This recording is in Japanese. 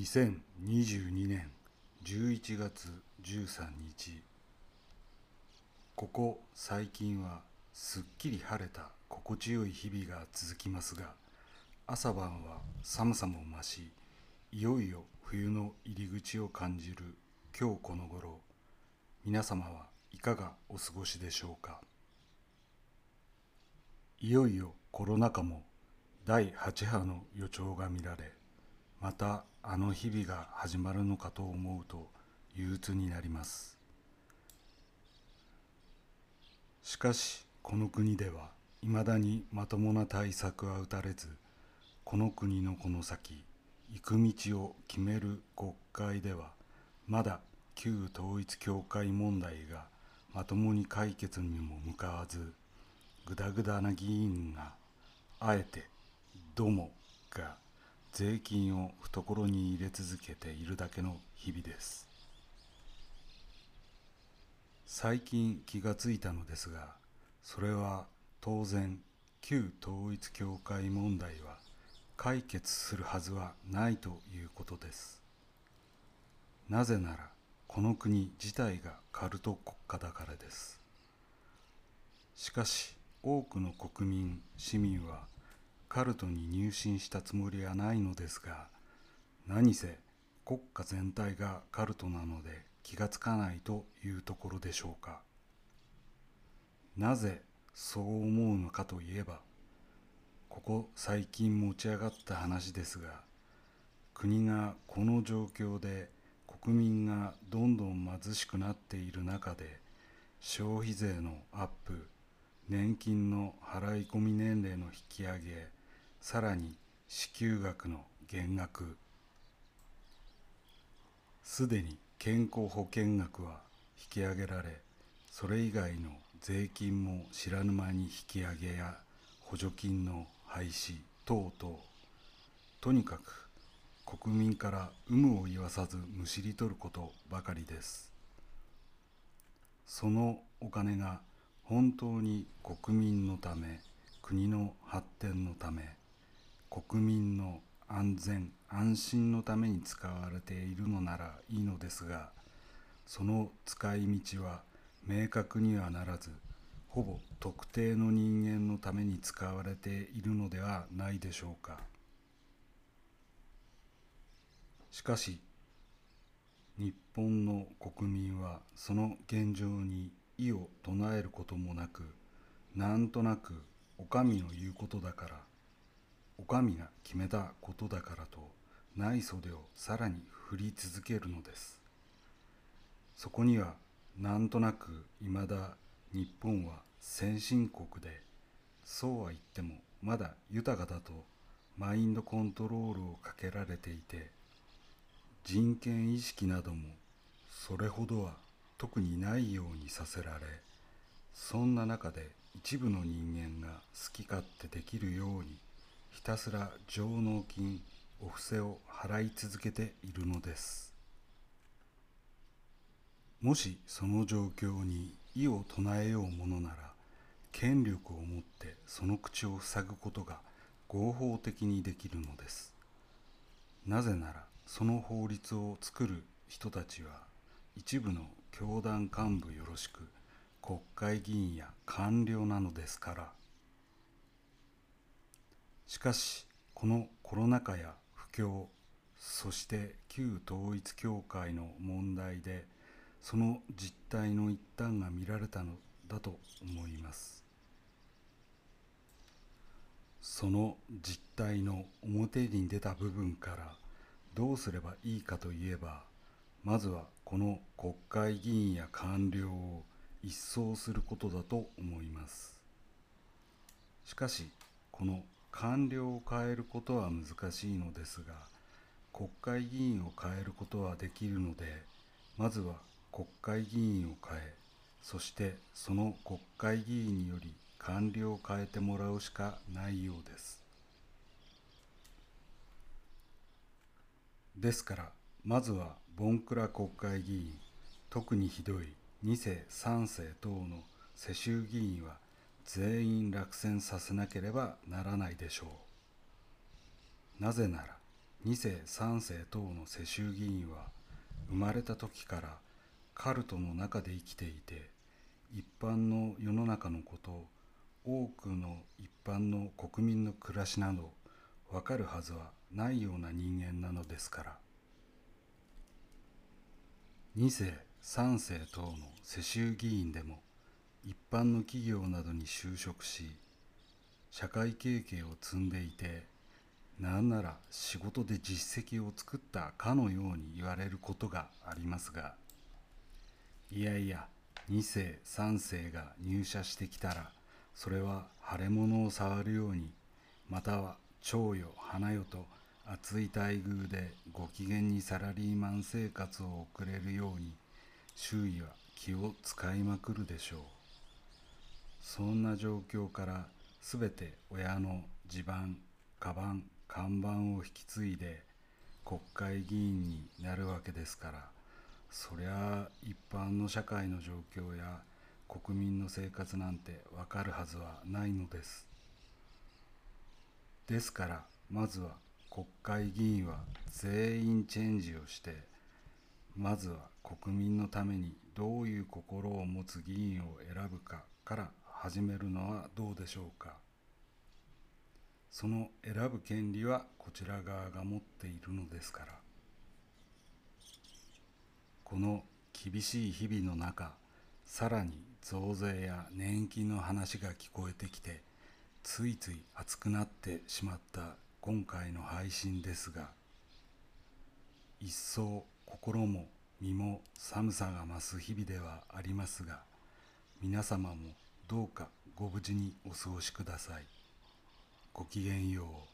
2022年11月13日ここ最近はすっきり晴れた心地よい日々が続きますが朝晩は寒さも増しいよいよ冬の入り口を感じる今日この頃。皆様はいかがお過ごしでしょうか？いよいよコロナ禍も第8波の予兆が見られまたあの日々が始まるのかと思うと憂鬱になります。しかしこの国ではいまだにまともな対策は打たれずこの国のこの先行く道を決める国会ではまだ旧統一教会問題がまともに解決にも向かわずぐだぐだな議員があえて「ども」が税金を懐に入れ続けているだけの日々です。最近気がついたのですがそれは当然旧統一教会問題は解決するはずはないということです。なぜならこの国自体がカルト国家だからです。しかし多くの国民市民はカルトに入信したつもりはないのですが何せ国家全体がカルトなので気がつかないというところでしょうか。なぜそう思うのかといえばここ最近持ち上がった話ですが国がこの状況で国民がどんどん貧しくなっている中で消費税のアップ年金の払い込み年齢の引き上げさらに支給額の減額。すでに健康保険額は引き上げられそれ以外の税金も知らぬ間に引き上げや補助金の廃止等々。とにかく国民から有無を言わさずむしり取ることばかりです。そのお金が本当に国民のため国の発展のため国民の安全安心のために使われているのならいいのですがその使い道は明確にはならずほぼ特定の人間のために使われているのではないでしょうか。しかし日本の国民はその現状に異を唱えることもなくなんとなくお上の言うことだからお上が決めたことだからとない袖をさらに振り続けるのです。そこにはなんとなくいまだ日本は先進国でそうは言ってもまだ豊かだとマインドコントロールをかけられていて人権意識などもそれほどは特にないようにさせられそんな中で一部の人間が好き勝手できるようにひたすら上納金お布施を払い続けているのです。もしその状況に異を唱えようものなら権力を持ってその口を塞ぐことが合法的にできるのです。なぜならその法律を作る人たちは一部の教団幹部よろしく国会議員や官僚なのですから。しかしこのコロナ禍や不況そして旧統一教会の問題でその実態の一端が見られたのだと思います。その実態の表に出た部分からどうすればいいかといえばまずはこの国会議員や官僚を一掃することだと思います。しかしこの官僚を変えることは難しいのですが国会議員を変えることはできるのでまずは国会議員を変えそしてその国会議員により官僚を変えてもらうしかないようです。ですからまずはボンクラ国会議員特にひどい2世3世等の世襲議員は全員落選させなければならないでしょう。なぜなら2世3世等の世襲議員は生まれた時からカルトの中で生きていて一般の世の中のこと多くの一般の国民の暮らしなどわかるはずはないような人間なのですから。2世3世等の世襲議員でも一般の企業などに就職し社会経験を積んでいてなんなら仕事で実績を作ったかのように言われることがありますがいやいや2世3世が入社してきたらそれは腫れ物を触るようにまたは蝶よ花よと厚い待遇でご機嫌にサラリーマン生活を送れるように周囲は気を使いまくるでしょう。そんな状況から全て親の地盤カバン看板を引き継いで国会議員になるわけですからそりゃあ一般の社会の状況や国民の生活なんてわかるはずはないのです。ですからまずは国会議員は全員チェンジをしてまずは国民のためにどういう心を持つ議員を選ぶかから始めるのはどうでしょうか？その選ぶ権利はこちら側が持っているのですから。この厳しい日々の中さらに増税や年金の話が聞こえてきてついつい熱くなってしまった今回の配信ですが一層心も身も寒さが増す日々ではありますが皆様もどうかご無事にお過ごしください。ごきげんよう。